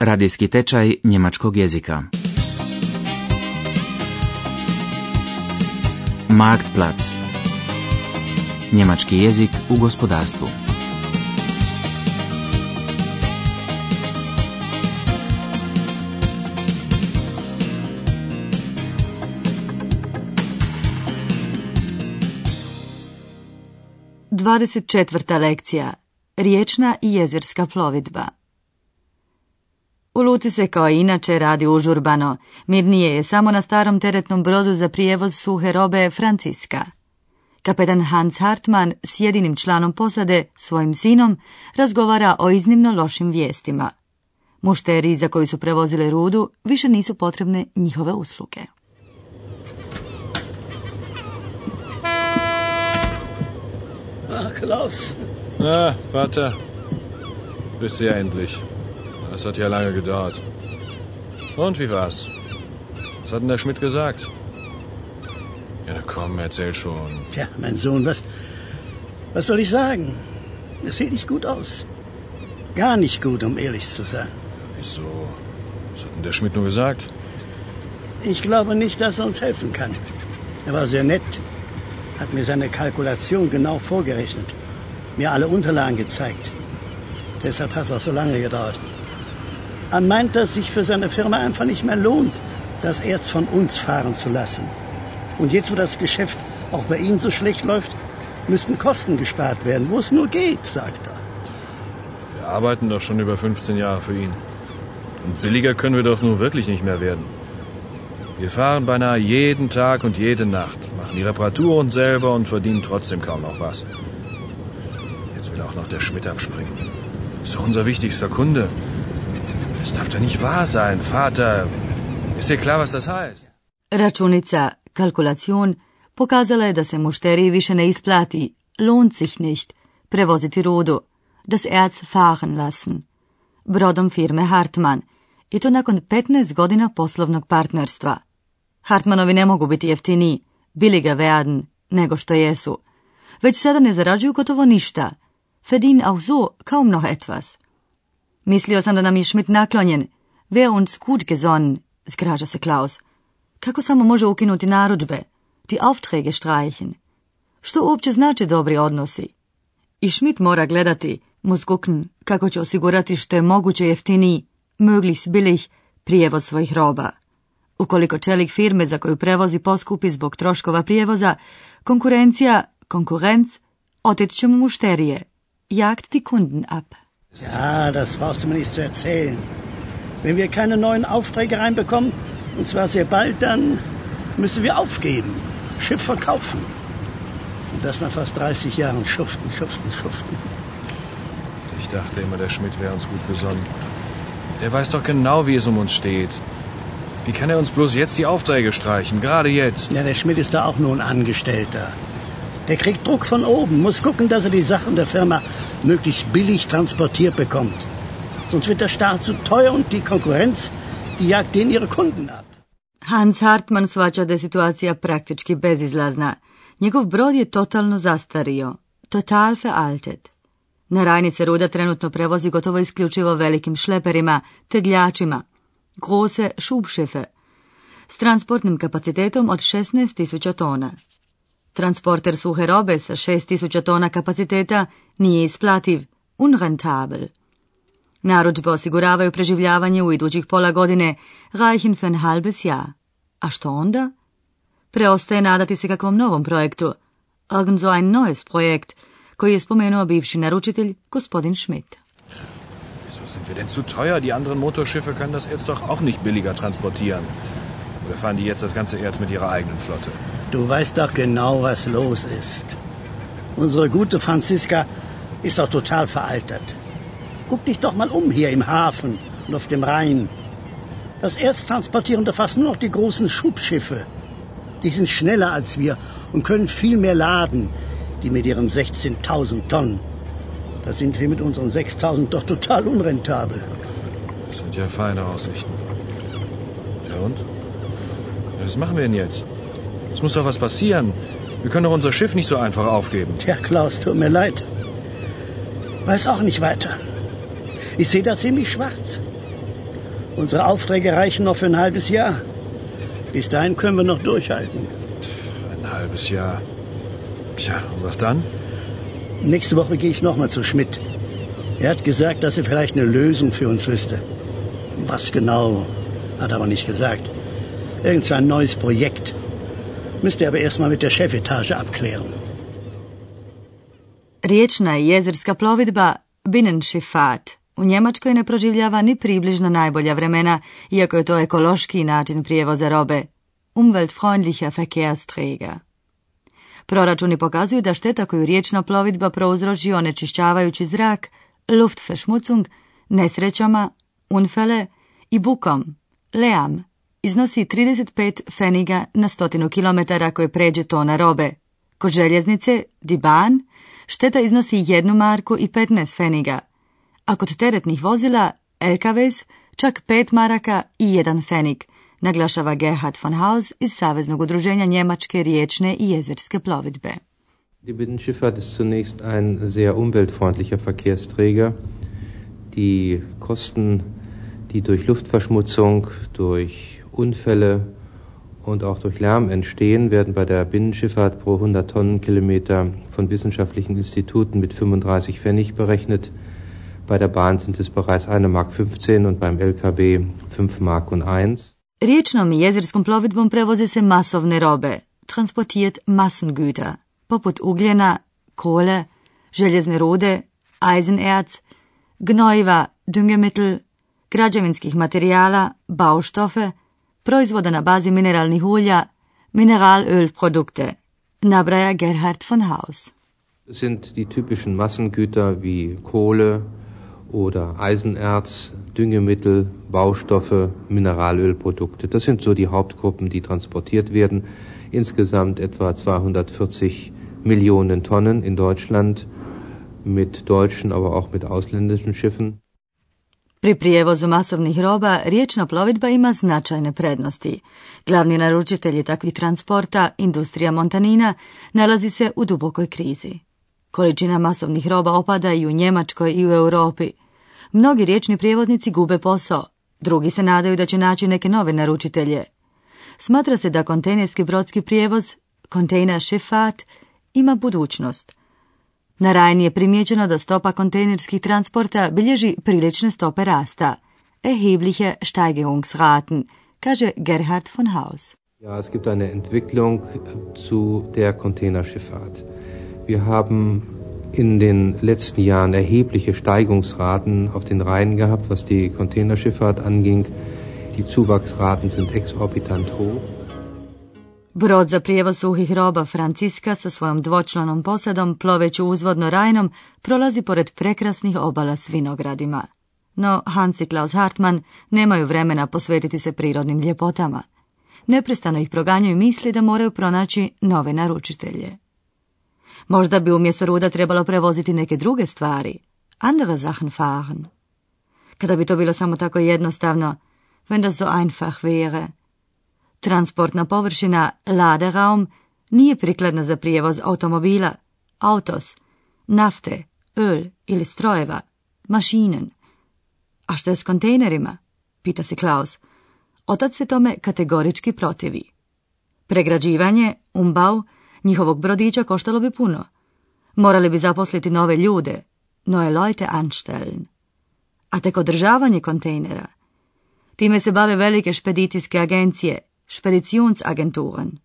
Radijski tečaj njemačkog jezika. Marktplatz. Njemački jezik u gospodarstvu. Dvadeset četvrta lekcija. Riječna i jezerska plovidba. U luci se kao i inače radi užurbano. Mirnije je samo na starom teretnom brodu za prijevoz suhe robe Franciska. Kapetan Hans Hartmann s jedinim članom posade, svojim sinom, razgovara o iznimno lošim vijestima. Mušteri za koji su prevozile rudu više nisu potrebne njihove usluge. Ah, Klaus. Na, Vater, bist du ja endlich. Das hat ja lange gedauert. Und wie war's? Was hat denn der Schmidt gesagt? Ja, na komm, erzähl schon. Tja, mein Sohn, was, was soll ich sagen? Es sieht nicht gut aus. Gar nicht gut, um ehrlich zu sein. Wieso? Was hat denn der Schmidt nur gesagt? Ich glaube nicht, dass er uns helfen kann. Er war sehr nett, hat mir seine Kalkulation genau vorgerechnet, mir alle Unterlagen gezeigt. Deshalb hat es auch so lange gedauert. Er meint, dass sich für seine Firma einfach nicht mehr lohnt, das Erz von uns fahren zu lassen. Und jetzt, wo das Geschäft auch bei Ihnen so schlecht läuft, müssten Kosten gespart werden, wo es nur geht, sagt er. Wir arbeiten doch schon über 15 Jahre für ihn. Und billiger können wir doch nun wirklich nicht mehr werden. Wir fahren beinahe jeden Tag und jede Nacht, machen die Reparaturen selber und verdienen trotzdem kaum noch was. Jetzt will auch noch der Schmidt abspringen. Ist doch unser wichtigster Kunde. Das darf doch nicht wahr sein, Vater. Ist dir klar, was das heißt? Računica, kalkulacion, pokazala je da se mušteriji više ne isplati, lohnt sich nicht, prevoziti rudu, das Erz fahren lassen. Brodom firme Hartmann, i to nakon 15 godina poslovnog partnerstva. Hartmanovi ne mogu biti jeftiniji, bili ga werden, nego što jesu. Već sada ne zarađuju gotovo ništa. Verdien auch so kaum noch etwas. Mislio sam da nam je Schmidt naklonjen. Wer uns gut gesonnen, zgraža se Klaus. Kako samo može ukinuti narudžbe? Die Aufträge streichen. Što uopće znači dobri odnosi? I Schmidt mora gledati, muskukn, kako će osigurati što je moguće jeftiniji, möglichst billig, prijevoz svojih roba. Ukoliko čelik firme za koju prevozi poskupi zbog troškova prijevoza, konkurencija, konkurenc, otet će mu mušterije, jagt die Kunden ab. Ja, das brauchst du mir nicht zu erzählen. Wenn wir keine neuen Aufträge reinbekommen, und zwar sehr bald, dann müssen wir aufgeben, Schiff verkaufen. Und das nach fast 30 Jahren schuften, schuften, schuften. Ich dachte immer, der Schmidt wäre uns gut besonnen. Der weiß doch genau, wie es um uns steht. Wie kann er uns bloß jetzt die Aufträge streichen, gerade jetzt? Ja, der Schmidt ist da auch nur ein Angestellter. Der kriegt Druck von oben, muss gucken, dass er die Sachen der Firma möglichst billig transportiert bekommt. Sonst wird der Staat zu teuer und die Konkurrenz, die jagt denen ihre Kunden ab. Hans Hartmann svača da je situacija praktički bezizlazna. Njegov brod je totalno zastario, total veraltet. Na Rajni se ruda trenutno prevozi gotovo isključivo velikim šleperima, tegljačima, große Schubschiffe, s transportnim kapacitetom od 16.000 tona. Transporter suhe robe sa 6000 tona kapaciteta nije isplativ, unrentabel. Narudžbe osiguravaju preživljavanje u idućih pola godine, reichen für ein halbes Jahr. A što onda? Preostaje nadati se kakvom novom projektu, irgend so ein neues Projekt, koji je spomenuo bivši naručitelj, gospodin Schmidt. Wieso sind wir denn zu teuer? Die anderen Motorschiffe können das Erz doch auch nicht billiger transportieren. Oder fahren die jetzt das ganze Erz mit ihrer eigenen Flotte? Du weißt doch genau, was los ist. Unsere gute Franziska ist doch total veraltet. Guck dich doch mal um hier im Hafen und auf dem Rhein. Das Erz transportieren doch fast nur noch die großen Schubschiffe. Die sind schneller als wir und können viel mehr laden, die mit ihren 16.000 Tonnen. Da sind wir mit unseren 6.000 doch total unrentabel. Das sind ja feine Aussichten. Ja und? Was machen wir denn jetzt? Es muss doch was passieren. Wir können doch unser Schiff nicht so einfach aufgeben. Tja, Klaus, tut mir leid. Weiß auch nicht weiter. Ich sehe da ziemlich schwarz. Unsere Aufträge reichen noch für ein halbes Jahr. Bis dahin können wir noch durchhalten. Ein halbes Jahr. Tja, und was dann? Nächste Woche gehe ich nochmal zu Schmidt. Er hat gesagt, dass er vielleicht eine Lösung für uns wüsste. Was genau, hat er aber nicht gesagt. Irgend so ein neues Projekt. Müsste er aber erstmal mit der Chefetage abklären. Riječna i jezerska plovidba Binnenschifffahrt u Njemačkoj ne proživljava ni približno najbolja vremena, iako je to ekološki način prijevoza robe. Umweltfreundlicher Verkehrsträger. Proračuni pokazuju da šteta koju riječna plovidba prouzroči onečišćavajući zrak, Luftverschmutzung, nesrećama, unfele i bukom, leam, iznosi 35 feniga na stotinu kilometara koje pređe tona robe. Kod željeznice, Diban, šteta iznosi jednu marku i 15 feniga, a kod teretnih vozila, LKWs, čak 5 maraka i jedan fenig, naglašava Gerhard von Haus iz Saveznog udruženja Njemačke riječne i jezerske plovidbe. Die Binnenschifffahrt ist zunächst ein sehr umweltfreundlicher Verkehrsträger. Die Kosten, die durch Luftverschmutzung, durch Unfälle und auch durch Lärm entstehen, werden bei der Binnenschifffahrt pro 100 Tonnenkilometer von wissenschaftlichen Instituten mit 35 Pfennig berechnet. Bei der Bahn sind es bereits 1 Mark 15 und beim LKW 5 Mark und 1. Riječnom i jezerskom plovidbom prevoze se masovne robe, transportiert Massengüter, poput ugljena, kole, željezne rude, Eisenerz, gnojiva, Düngemittel, građevinskih materijala, Baustofe, proizvoda na bazi mineralnih ulja, Mineralölprodukte, nabraja Gerhard von Haus. Sind die typischen Massengüter wie Kohle oder Eisenerz, Düngemittel, Baustoffe, Mineralölprodukte. Das sind so die Hauptgruppen, die transportiert werden. Insgesamt etwa 240 Millionen Tonnen in Deutschland mit deutschen, aber auch mit ausländischen Schiffen. Pri prijevozu masovnih roba riječna plovidba ima značajne prednosti. Glavni naručitelji takvih transporta, industrija Montanina, nalazi se u dubokoj krizi. Količina masovnih roba opada i u Njemačkoj i u Europi. Mnogi riječni prijevoznici gube posao, drugi se nadaju da će naći neke nove naručitelje. Smatra se da kontejnerski brodski prijevoz, kontejner Schifffahrt, ima budućnost. Na Rajni je primijećeno da stopa kontejnerskih transporta bilježi prilične stope rasta, erhebliche Steigerungsraten, kaže Gerhard von Haus. Ja, es gibt eine Entwicklung zu der Containerschifffahrt. Wir haben in den letzten Jahren erhebliche Steigungsraten auf den Rhein gehabt, was die Containerschifffahrt anging. Die Zuwachsraten sind exorbitant hoch. Brod za prijevoz suhih roba Franciska sa svojom dvočlanom posadom ploveću uzvodno Rajnom prolazi pored prekrasnih obala s vinogradima. No Hans i Klaus Hartmann nemaju vremena posvetiti se prirodnim ljepotama. Neprestano ih proganjaju misli da moraju pronaći nove naručitelje. Možda bi umjesto ruda trebalo prevoziti neke druge stvari, andere Sachen fahren. Kada bi to bilo samo tako jednostavno, wenn das so einfach wäre. Transportna površina Laderaum nije prikladna za prijevoz automobila, autos, nafte, öl ili strojeva, mašinen. A što je s kontejnerima? Pita se Klaus. Otac se tome kategorički protivi. Pregrađivanje, umbau, njihovog brodića koštalo bi puno. Morali bi zaposliti nove ljude, neue Leute anstellen. A tek održavanje kontejnera. Time se bave velike špedicijske agencije, Speditionsagenturen.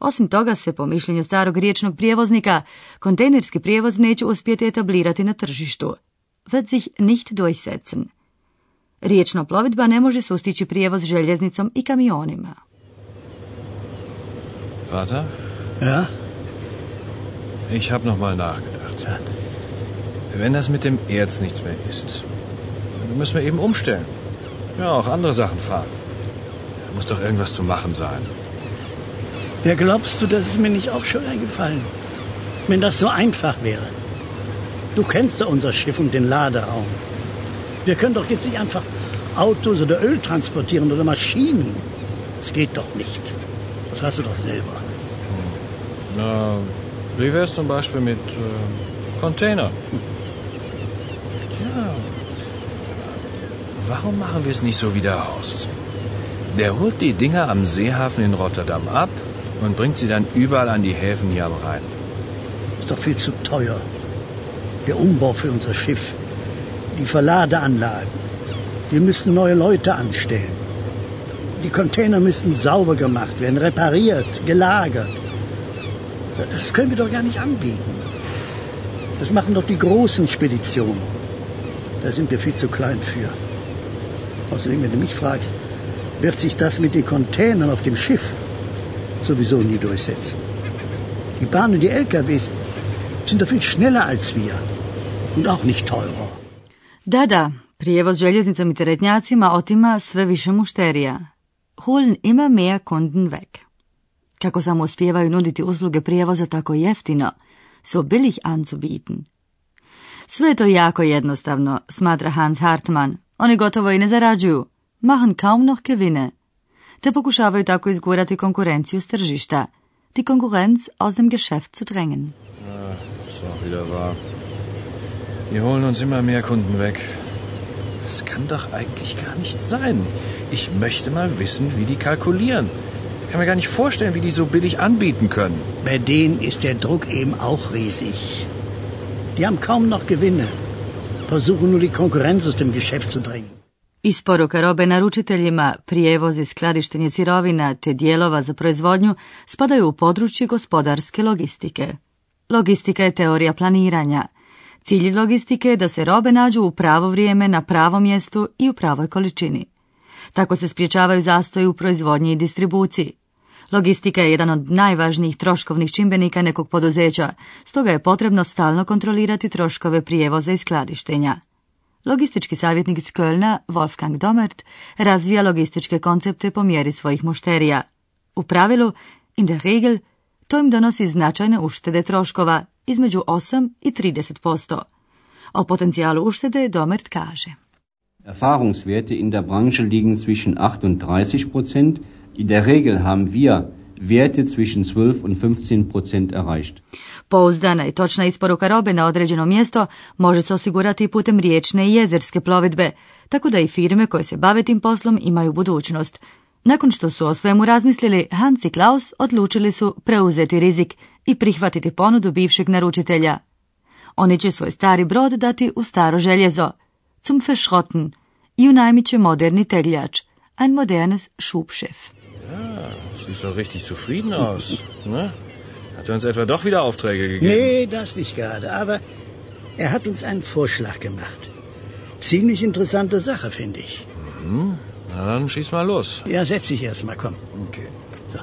Osim toga se, po mišljenju starog riječnog prijevoznika, kontejnerski prijevoz neće uspjeti etablirati na tržištu. Wird sich nicht durchsetzen. Riječna plovidba ne može sustići prijevoz željeznicom i kamionima. Vater, Ja? ich habe noch mal nachgedacht. Ja. Wenn das mit dem Erz nichts mehr ist, dann müssen wir eben umstellen. Ja, auch andere Sachen fahren. Da muss doch irgendwas zu machen sein. Ja, glaubst du, das ist mir nicht auch schon eingefallen? Wenn das so einfach wäre. Du kennst doch unser Schiff und den Laderaum. Wir können doch jetzt nicht einfach Autos oder Öl transportieren oder Maschinen. Das geht doch nicht. Das weißt du doch selber. Na, wie wär's zum Beispiel mit äh, Container? Ja. warum machen wir es nicht so wie der Horst? Der holt die Dinger am Seehafen in Rotterdam ab und bringt sie dann überall an die Häfen hier am Rhein. Ist doch viel zu teuer. Der Umbau für unser Schiff, die Verladeanlagen. Wir müssen neue Leute anstellen. Die Container müssen sauber gemacht werden, repariert, gelagert. Das können wir doch gar nicht anbieten. Das machen doch die großen Speditionen. Da sind wir viel zu klein für. Außerdem, wenn du mich fragst, wird sich das mit den Containern auf dem Schiff sowieso nie durchsetzen. Die Bahn und die LKWs sind doch viel schneller als wir und auch nicht teurer. Da, da, prijevoz željeznicom i teretnjacima otima sve više mušterija. Holen immer mehr Kunden weg. Kako samo uspijevaju nuditi usluge prijevoza tako jeftino, so billig anzubieten. Sve to jako jednostavno, smatra Hans Hartmann. Oni gotovo i ne zarađuju, machen kaum noch Gewinne. Te pokušavaju tako izgurati konkurenciju s tržišta, die Konkurrenz aus dem Geschäft zu drängen. Ja, ist auch wieder wahr. Wir holen uns immer mehr Kunden weg. Das kann doch eigentlich gar nicht sein. Ich möchte mal wissen, wie die kalkulieren. Ich kann mir gar nicht vorstellen, wie die so billig anbieten können. Bei denen ist der Druck eben auch riesig. Die haben kaum noch Gewinne, versuchen nur die Konkurrenz aus dem Geschäft zu drängen. Isporuka robe naručiteljima, prijevoz i skladištenje sirovina te dijelova za proizvodnju spadaju u područje gospodarske logistike. Logistika je teorija planiranja. Cilj logistike je da se robe nađu u pravo vrijeme, na pravom mjestu i u pravoj količini. Tako se spriječavaju zastoji u proizvodnji i distribuciji. Logistika je jedan od najvažnijih troškovnih čimbenika nekog poduzeća, stoga je potrebno stalno kontrolirati troškove prijevoza i skladištenja. Logistički savjetnik iz Kölna, Wolfgang Domert, razvija logističke koncepte po mjeri svojih mušterija. U pravilu, in der Regel, to im donosi značajne uštede troškova, između 8 i 30%. O potencijalu uštede Domert kaže. Erfahrungswerte in der Branche liegen zwischen 8 und 30 Prozent. In der Regel haben wir Werte zwischen 12 und 15 Prozent erreicht. Pouzdana i točna isporuka robe na određeno mjesto može se osigurati putem riječne i jezerske plovidbe, tako da i firme koje se bave tim poslom imaju budućnost. Nakon što su o svemu razmislili, Hans i Klaus odlučili su preuzeti rizik i prihvatiti ponudu bivšeg naručitelja. Oni će svoj stari brod dati u staro željezo, zum Verschrotten, i unajmit će moderni tegljač, ein modernes Schubschiff. Sieht doch richtig zufrieden aus. Ne? Hat er uns etwa doch wieder Aufträge gegeben? Nee, das nicht gerade. Aber er hat uns einen Vorschlag gemacht. Ziemlich interessante Sache, finde ich. Na dann schieß mal los. Ja, setz dich erst mal, komm. Okay. So.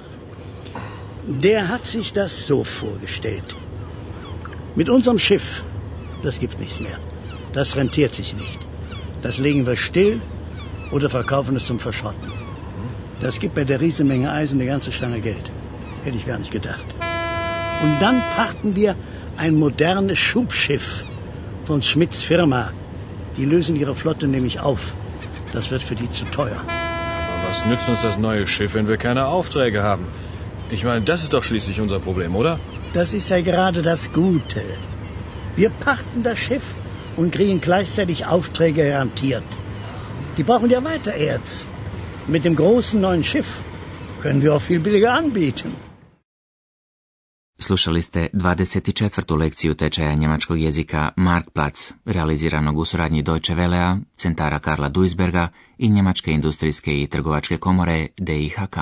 Der hat sich das so vorgestellt. Mit unserem Schiff, das gibt nichts mehr. Das rentiert sich nicht. Das legen wir still oder verkaufen es zum Verschrotten. Das gibt bei der Riesenmenge Eisen eine ganze Stange Geld. Hätte ich gar nicht gedacht. Und dann pachten wir ein modernes Schubschiff von Schmidts Firma. Die lösen ihre Flotte nämlich auf. Das wird für die zu teuer. Aber was nützt uns das neue Schiff, wenn wir keine Aufträge haben? Ich meine, das ist doch schließlich unser Problem, oder? Das ist ja gerade das Gute. Wir pachten das Schiff und kriegen gleichzeitig Aufträge garantiert. Die brauchen ja weiter Erz. Mit dem großen neuen Schiff können wir auch viel billiger anbieten. Slušali ste 24. lekciju tečaja njemačkog jezika Marktplatz, realiziranog u suradnji Deutsche Wellea, centara Karla Duisberga i Njemačke industrijske i trgovačke komore DIHK.